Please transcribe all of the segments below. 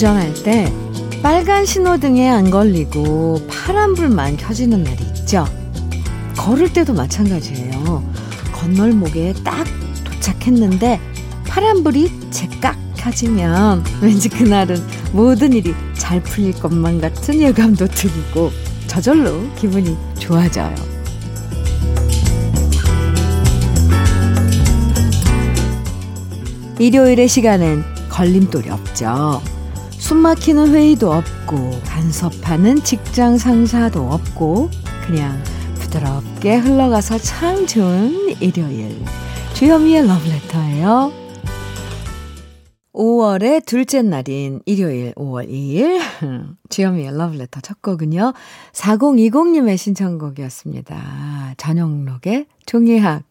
운전할 때 빨간 신호등에 안 걸리고 파란불만 켜지는 날이 있죠. 걸을 때도 마찬가지예요. 건널목에 딱 도착했는데 파란불이 제깍 켜지면 왠지 그날은 모든 일이 잘 풀릴 것만 같은 예감도 들고 저절로 기분이 좋아져요. 일요일의 시간엔 걸림돌이 없죠. 숨 막히는 회의도 없고 간섭하는 직장 상사도 없고 그냥 부드럽게 흘러가서 참 좋은 일요일. 주현미의 러브레터예요. 5월의 둘째 날인 일요일 5월 2일 주현미의 러브레터 첫 곡은요. 4020님의 신청곡이었습니다. 전영록의 종이학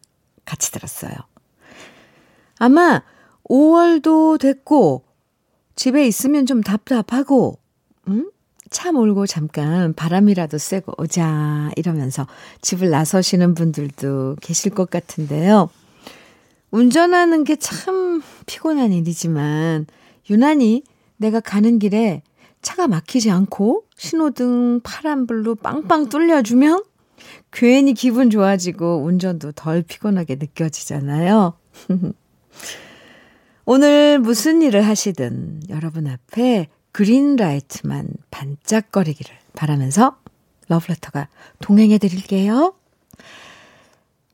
같이 들었어요. 아마 5월도 됐고 집에 있으면 좀 답답하고 음? 차 몰고 잠깐 바람이라도 쐬고 오자 이러면서 집을 나서시는 분들도 계실 것 같은데요. 운전하는 게 참 피곤한 일이지만 유난히 내가 가는 길에 차가 막히지 않고 신호등 파란불로 빵빵 뚫려주면 괜히 기분 좋아지고 운전도 덜 피곤하게 느껴지잖아요. 오늘 무슨 일을 하시든 여러분 앞에 그린라이트만 반짝거리기를 바라면서 러브레터가 동행해 드릴게요.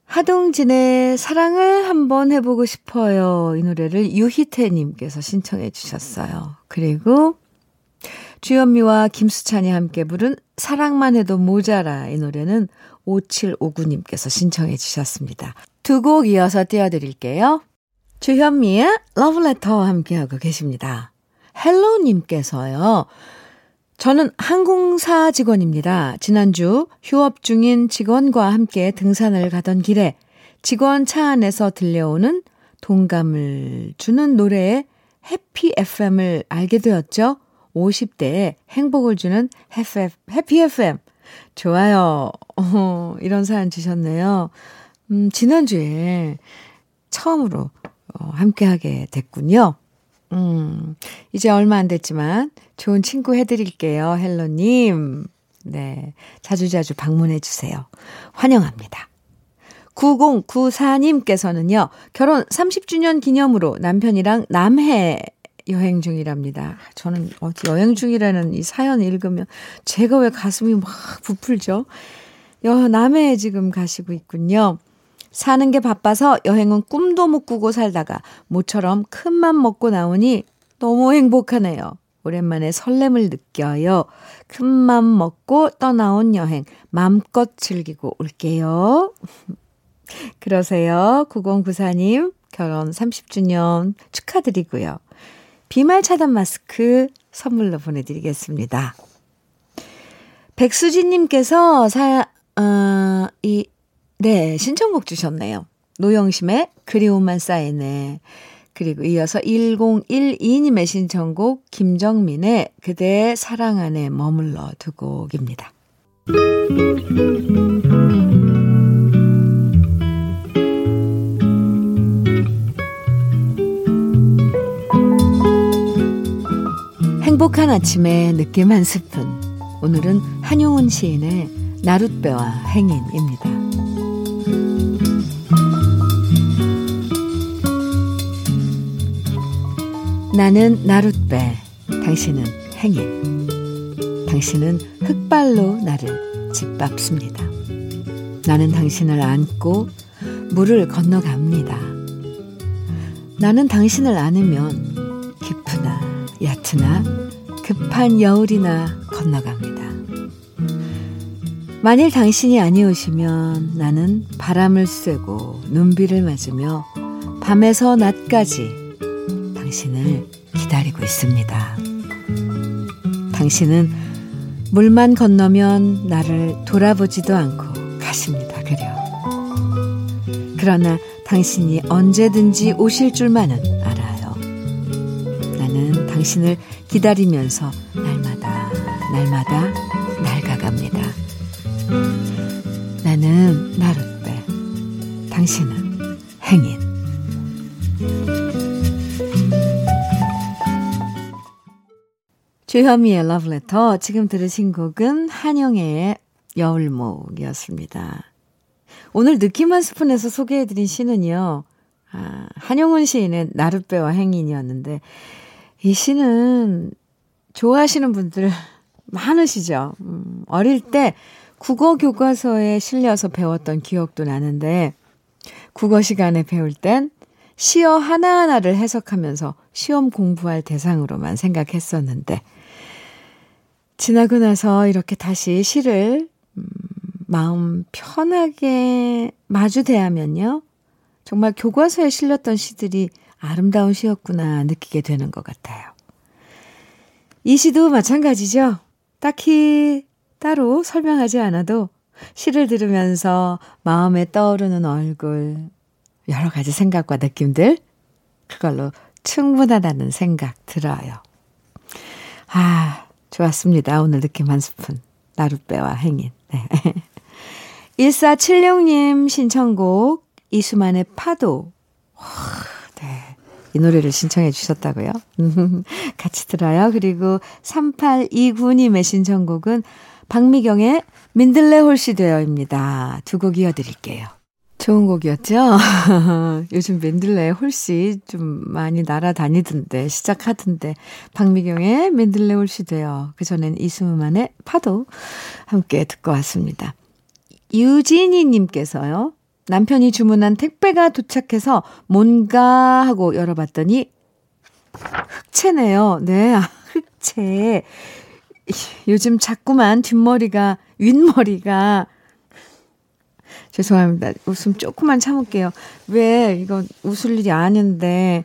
하동진의 사랑을 한번 해보고 싶어요. 이 노래를 유희태님께서 신청해 주셨어요. 그리고 주현미와 김수찬이 함께 부른 사랑만 해도 모자라 이 노래는 5759님께서 신청해 주셨습니다. 두 곡 이어서 띄워드릴게요. 주현미의 러브레터와 함께하고 계십니다. 헬로님께서요. 저는 항공사 직원입니다. 지난주 휴업 중인 직원과 함께 등산을 가던 길에 직원 차 안에서 들려오는 동감을 주는 노래에 해피 FM을 알게 되었죠. 50대에 행복을 주는 해피 FM. 좋아요. 어, 이런 사연 주셨네요. 음, 지난주에 처음으로 어, 함께하게 됐군요. 음, 이제 얼마 안 됐지만 좋은 친구 해드릴게요, 헬로님. 네. 자주자주 방문해 주세요. 환영합니다. 9094님께서는요, 결혼 30주년 기념으로 남편이랑 남해 여행 중이랍니다. 저는 어디 여행 중이라는 이 사연 읽으면 제가 왜 가슴이 막 부풀죠? 여, 남해에 지금 가시고 있군요. 사는 게 바빠서 여행은 꿈도 못 꾸고 살다가 모처럼 큰 맘 먹고 나오니 너무 행복하네요. 오랜만에 설렘을 느껴요. 큰 맘 먹고 떠나온 여행 마음껏 즐기고 올게요. 그러세요. 9094님 결혼 30주년 축하드리고요. 비말 차단 마스크 선물로 보내드리겠습니다. 백수진님께서 사, 어, 이 네, 신청곡 주셨네요. 노영심의 그리움만 쌓이네. 그리고 이어서 1012님의 신청곡 김정민의 그대의 사랑 안에 머물러 두 곡입니다. 행복한 아침의 느낌 한 스푼. 오늘은 한용운 시인의 나룻배와 행인입니다. 나는 나룻배, 당신은 행인. 당신은 흙발로 나를 짓밟습니다. 나는 당신을 안고 물을 건너갑니다. 나는 당신을 안으면 깊으나 얕으나 급한 여울이나 건너갑니다. 만일 당신이 아니오시면 나는 바람을 쐬고 눈비를 맞으며 밤에서 낮까지 당신을 기다리고 있습니다. 당신은 물만 건너면 나를 돌아보지도 않고 가십니다. 그려. 그러나 당신이 언제든지 오실 줄만은 알아요. 나는 당신을 기다리면서 날마다, 날마다. 주현미의 러브레터. 지금 들으신 곡은 한영애의 여울목이었습니다. 오늘 느낌 한 스푼에서 소개해드린 시는요, 아, 한영훈 시인의 나룻배와 행인이었는데, 이 시는 좋아하시는 분들 많으시죠? 음, 어릴 때 국어 교과서에 실려서 배웠던 기억도 나는데, 국어 시간에 배울 땐 시어 하나하나를 해석하면서 시험 공부할 대상으로만 생각했었는데, 지나고 나서 이렇게 다시 시를, 음, 마음 편하게 마주 대하면요. 정말 교과서에 실렸던 시들이 아름다운 시였구나 느끼게 되는 것 같아요. 이 시도 마찬가지죠. 딱히 따로 설명하지 않아도 시를 들으면서 마음에 떠오르는 얼굴, 여러 가지 생각과 느낌들, 그걸로 충분하다는 생각 들어요. 아, 좋았습니다. 오늘 느낌 한 스푼. 나룻배와 행인. 네. 1476님 신청곡 이수만의 파도. 네. 이 노래를 신청해 주셨다고요? 같이 들어요. 그리고 3829님의 신청곡은 박미경의 민들레 홀씨 되어입니다. 두 곡 이어드릴게요. 좋은 곡이었죠? 요즘 맨들레 홀씨 좀 많이 날아다니던데, 시작하던데. 박미경의 맨들레 홀씨 되어. 그전엔 이수만의 파도 함께 듣고 왔습니다. 유진이님께서요. 남편이 주문한 택배가 도착해서 뭔가 하고 열어봤더니 흑채네요. 네, 아, 흑채. 요즘 자꾸만 뒷머리가, 윗머리가 죄송합니다. 웃음 조금만 참을게요. 왜 이거 웃을 일이 아닌데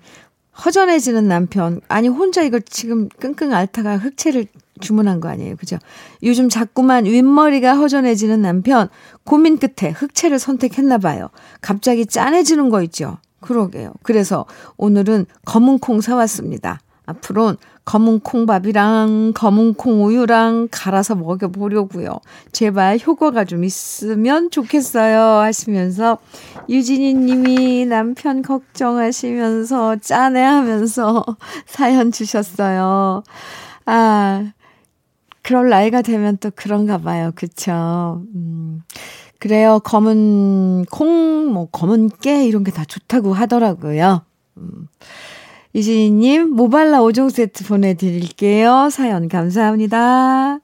허전해지는 남편 아니 혼자 이걸 지금 끙끙 앓다가 흑채를 주문한 거 아니에요. 그죠? 요즘 자꾸만 윗머리가 허전해지는 남편 고민 끝에 흑채를 선택했나 봐요. 갑자기 짠해지는 거 있죠. 그러게요. 그래서 오늘은 검은 콩 사왔습니다. 앞으론 검은 콩밥이랑 검은 콩 우유랑 갈아서 먹여보려고요. 제발 효과가 좀 있으면 좋겠어요. 하시면서 유진이 님이 남편 걱정하시면서 짠해 하면서 사연 주셨어요. 아, 그럴 나이가 되면 또 그런가 봐요. 그쵸? 음. 그래요. 검은 콩, 뭐, 검은 깨, 이런 게 다 좋다고 하더라고요. 음. 이지희님, 모발라 5종 세트 보내드릴게요. 사연 감사합니다.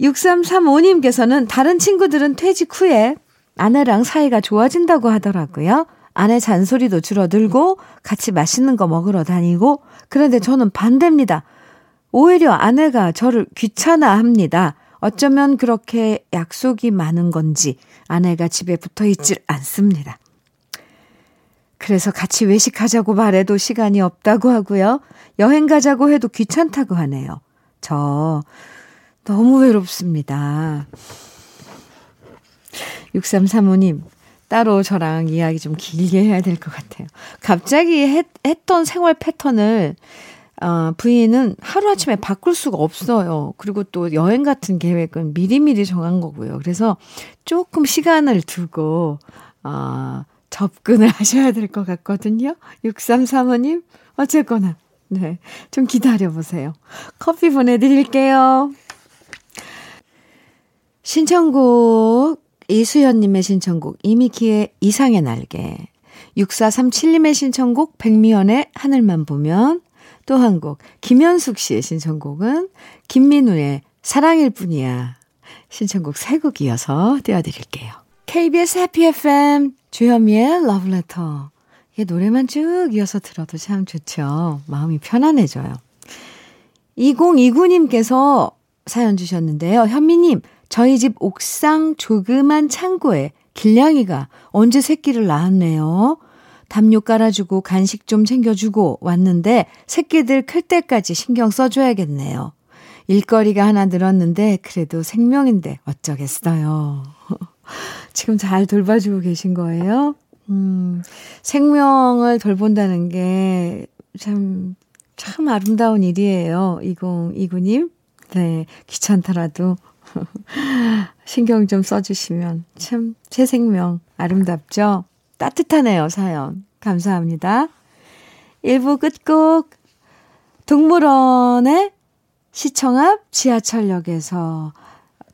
6335님께서는 다른 친구들은 퇴직 후에 아내랑 사이가 좋아진다고 하더라고요. 아내 잔소리도 줄어들고 같이 맛있는 거 먹으러 다니고 그런데 저는 반대입니다. 오히려 아내가 저를 귀찮아 합니다. 어쩌면 그렇게 약속이 많은 건지 아내가 집에 붙어 있질 않습니다. 그래서 같이 외식하자고 말해도 시간이 없다고 하고요. 여행 가자고 해도 귀찮다고 하네요. 저 너무 외롭습니다. 6335님, 따로 저랑 이야기 좀 길게 해야 될 것 같아요. 갑자기 했, 했던 생활 패턴을 어, 부인은 하루아침에 바꿀 수가 없어요. 그리고 또 여행 같은 계획은 미리미리 정한 거고요. 그래서 조금 시간을 두고, 어, 접근을 하셔야 될 것 같거든요. 6335님, 어쨌거나, 네. 좀 기다려보세요. 커피 보내드릴게요. 신청곡, 이수연님의 신청곡, 이미키의 이상의 날개. 6437님의 신청곡, 백미연의 하늘만 보면. 또 한 곡, 김현숙 씨의 신청곡은 김민우의 사랑일 뿐이야. 신청곡 세곡 이어서 띄워드릴게요. KBS 해피 FM 주현미의 러브레터. 이게 노래만 쭉 이어서 들어도 참 좋죠. 마음이 편안해져요. 2029님께서 사연 주셨는데요. 현미님, 저희 집 옥상 조그만 창고에 길냥이가 언제 새끼를 낳았네요. 담요 깔아주고 간식 좀 챙겨주고 왔는데 새끼들 클 때까지 신경 써줘야겠네요. 일거리가 하나 늘었는데 그래도 생명인데 어쩌겠어요. 지금 잘 돌봐주고 계신 거예요? 음, 생명을 돌본다는 게 참, 참 아름다운 일이에요. 2029님. 네, 귀찮더라도 신경 좀 써주시면 참, 새 생명 아름답죠? 따뜻하네요, 사연. 감사합니다. 1부 끝곡, 동물원의 시청 앞 지하철역에서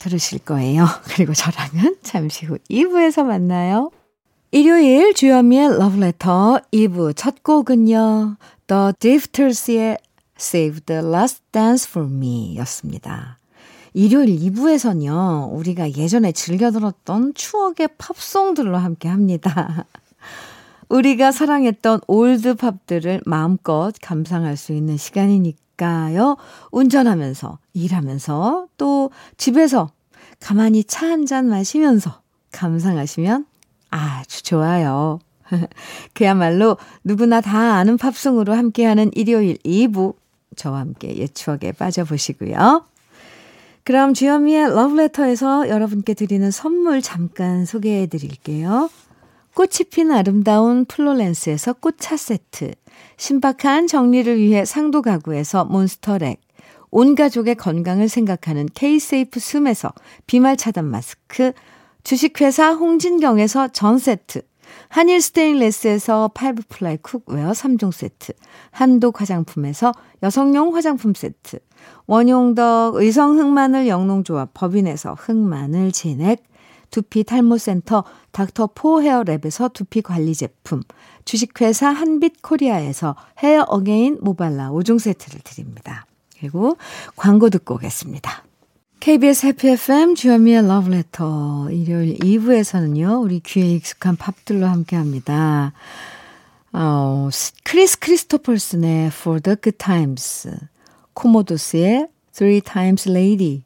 들으실 거예요. 그리고 저랑은 잠시 후 2부에서 만나요. 일요일 주현미의 러브레터 2부 첫 곡은요. The Drifters의 Save the Last Dance for Me 였습니다. 일요일 2부에서는요, 우리가 예전에 즐겨 들었던 추억의 팝송들로 함께 합니다. 우리가 사랑했던 old 팝들을 마음껏 감상할 수 있는 시간이니까 요. 운전하면서, 일하면서, 또 집에서 가만히 차 한 잔 마시면서 감상하시면 아주 좋아요. 그야말로 누구나 다 아는 팝송으로 함께하는 일요일 2부 저와 함께 옛 추억에 빠져보시고요. 그럼 주현미의 러브레터에서 여러분께 드리는 선물 잠깐 소개해 드릴게요. 꽃이 핀 아름다운 플로렌스에서 꽃차 세트, 신박한 정리를 위해 상도 가구에서 몬스터랙, 온 가족의 건강을 생각하는 케이세이프 숨에서 비말 차단 마스크, 주식회사 홍진경에서 전 세트, 한일 스테인레스에서 five ply cookware 3종 세트, 한독 화장품에서 여성용 화장품 세트, 원용덕 의성 흑마늘 영농조합 법인에서 흑마늘 진액, 두피 탈모센터 닥터포 헤어랩에서 두피 관리 제품, 주식회사 한빛코리아에서 헤어 어게인 모발라 5종 세트를 드립니다. 그리고 광고 듣고 오겠습니다. KBS 해피 FM 주현미의 러브레터 일요일 2부에서는요. 우리 귀에 익숙한 팝들로 함께합니다. 어, 크리스 크리스토퍼슨의 For the Good Times, 코모도스의 Three Times Lady,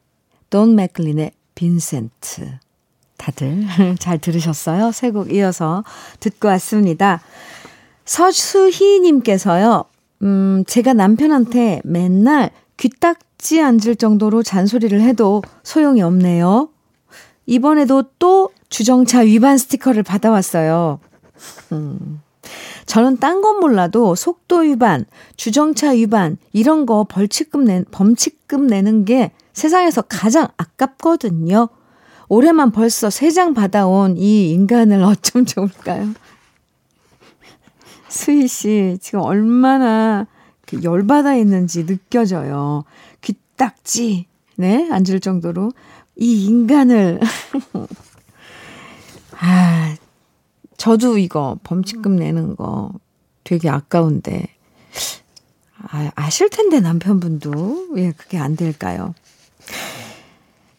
돈 맥클린의 빈센트. 다들 잘 들으셨어요? 세 곡 이어서 듣고 왔습니다. 서수희님께서요, 음, 제가 남편한테 맨날 귀딱지 앉을 정도로 잔소리를 해도 소용이 없네요. 이번에도 또 주정차 위반 스티커를 받아왔어요. 음. 저는 딴 건 몰라도 속도 위반, 주정차 위반, 이런 거 벌칙금 내, 범칙금 내는 게 세상에서 가장 아깝거든요. 올해만 벌써 세장 받아온 이 인간을 어쩜 좋을까요? 수희 씨, 지금 얼마나 열받아 있는지 느껴져요. 귀딱지, 네, 앉을 정도로 이 인간을. 아, 저도 이거 범칙금 내는 거 되게 아까운데. 아, 아실 텐데 남편분도 왜 그게 안 될까요?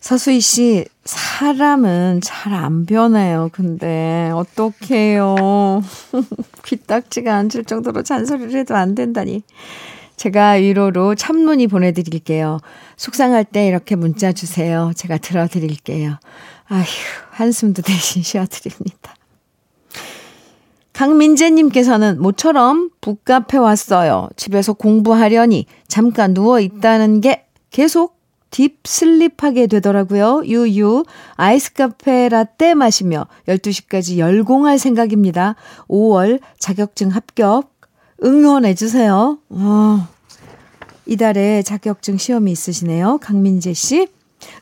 서수희 씨, 사람은 잘 안 변해요. 근데, 어떡해요. 귀딱지가 앉을 정도로 잔소리를 해도 안 된다니. 제가 위로로 참문이 보내드릴게요. 속상할 때 이렇게 문자 주세요. 제가 들어드릴게요. 아휴, 한숨도 대신 쉬어드립니다. 강민재님께서는 모처럼 북카페 왔어요. 집에서 공부하려니 잠깐 누워 있다는 게 계속 딥슬립하게 되더라고요. 유유. 아이스 카페 라떼 마시며 12시까지 열공할 생각입니다. 5월 자격증 합격 응원해 주세요. 어, 이달에 자격증 시험이 있으시네요. 강민재 씨.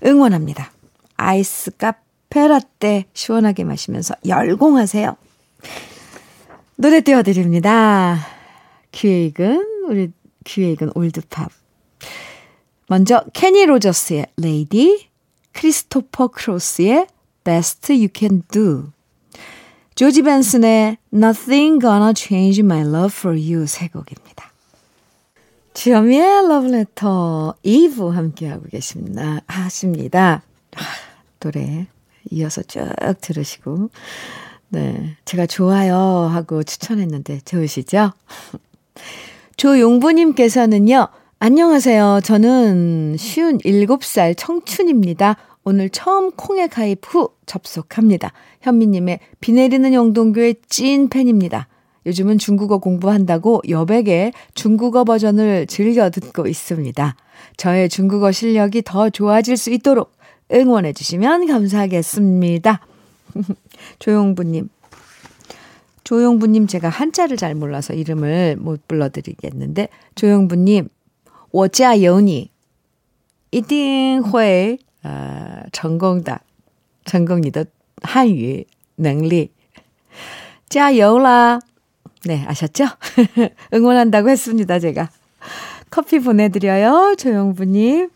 응원합니다. 아이스 카페 라떼 시원하게 마시면서 열공하세요. 노래 띄워드립니다. 기획은, 우리 기획은 올드팝. 먼저 케니 로저스의 Lady, 크리스토퍼 크로스의 Best You Can Do, 조지 벤슨의 Nothing Gonna Change My Love For You 세 곡입니다. 주현미의 러브레터 2부 함께하고 계십니다. 하십니다. 아, 노래 이어서 쭉 들으시고 네, 제가 좋아요 하고 추천했는데 좋으시죠? 조용부님께서는요. 안녕하세요. 저는 쉬운 7살 청춘입니다. 오늘 처음 콩에 가입 후 접속합니다. 현미님의 비 내리는 영동교의 찐 팬입니다. 요즘은 중국어 공부한다고 여백의 중국어 버전을 즐겨 듣고 있습니다. 저의 중국어 실력이 더 좋아질 수 있도록 응원해 주시면 감사하겠습니다. 조용부님. 조용부님 제가 한자를 잘 몰라서 이름을 못 불러드리겠는데 조용부님 我加油你一定会成功的成功你的汉语能力加油啦 네, 아셨죠? 응원한다고 했습니다, 제가. 커피 보내드려요. 조영부님.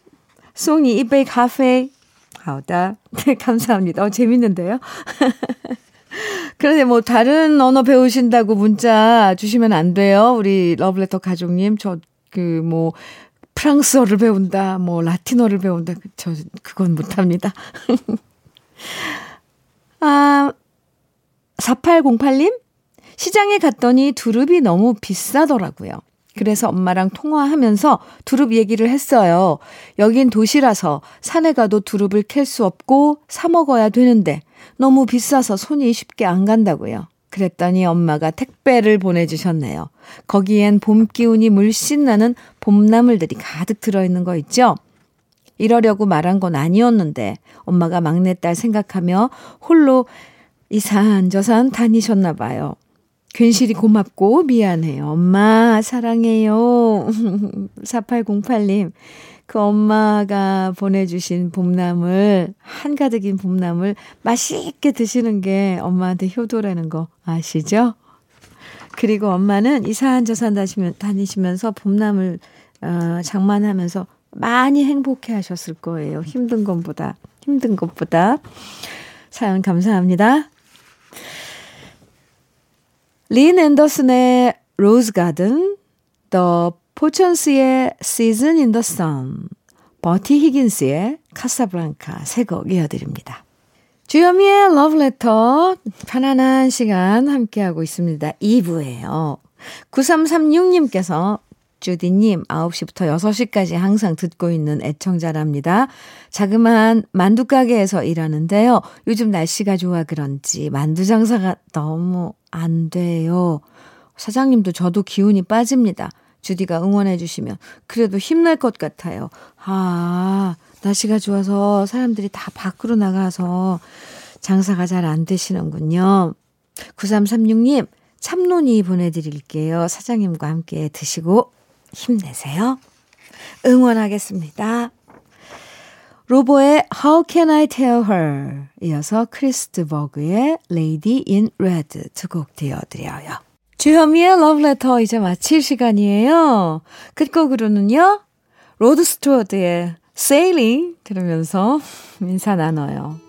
송이 이베이 카페. 하오다. 네, 감사합니다. 어, 재밌는데요? 그런데 뭐 다른 언어 배우신다고 문자 주시면 안 돼요. 우리 러블레터 가족님. 저 그 뭐 프랑스어를 배운다. 뭐 라틴어를 배운다. 저 그건 못 합니다. 아 4808님 시장에 갔더니 두릅이 너무 비싸더라고요. 그래서 엄마랑 통화하면서 두릅 얘기를 했어요. 여긴 도시라서 산에 가도 두릅을 캘 수 없고 사 먹어야 되는데 너무 비싸서 손이 쉽게 안 간다고요. 그랬더니 엄마가 택배를 보내주셨네요. 거기엔 봄 기운이 물씬 나는 봄나물들이 가득 들어있는 거 있죠? 이러려고 말한 건 아니었는데 엄마가 막내딸 생각하며 홀로 이산저산 다니셨나 봐요. 괜시리 고맙고 미안해요. 엄마, 사랑해요. 4808님, 그 엄마가 보내주신 봄나물, 한가득인 봄나물 맛있게 드시는 게 엄마한테 효도라는 거 아시죠? 그리고 엄마는 이산저산 다니시면서 봄나물, 어, 장만하면서 많이 행복해 하셨을 거예요. 힘든 것보다, 힘든 것보다. 사연 감사합니다. 린 앤더슨의 Rose Garden, 더 포천스의 Season in the Sun, 버티 히긴스의 Casablanca 세 곡 이어드립니다. 주현미의 러브레터 편안한 시간 함께하고 있습니다. 2부예요. 9336님께서 주디님 9시부터 6시까지 항상 듣고 있는 애청자랍니다. 자그마한 만두 가게에서 일하는데요. 요즘 날씨가 좋아 그런지 만두 장사가 너무 안 돼요. 사장님도 저도 기운이 빠집니다. 주디가 응원해 주시면 그래도 힘날 것 같아요. 아, 날씨가 좋아서 사람들이 다 밖으로 나가서 장사가 잘 안 되시는군요. 9336님, 참론이 보내드릴게요. 사장님과 함께 드시고 힘내세요. 응원하겠습니다. 로보의 How Can I Tell Her 이어서 크리스 디 버그의 Lady in Red 두 곡 띄워드려요. 주현미의 러브레터 이제 마칠 시간이에요. 끝곡으로는요. 로드 스튜어트의 Sailing 들으면서 인사 나눠요.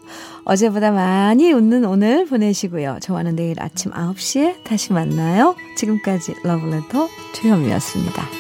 어제보다 많이 웃는 오늘 보내시고요. 저와는 내일 아침 9시에 다시 만나요. 지금까지 러브레터 주현미였습니다.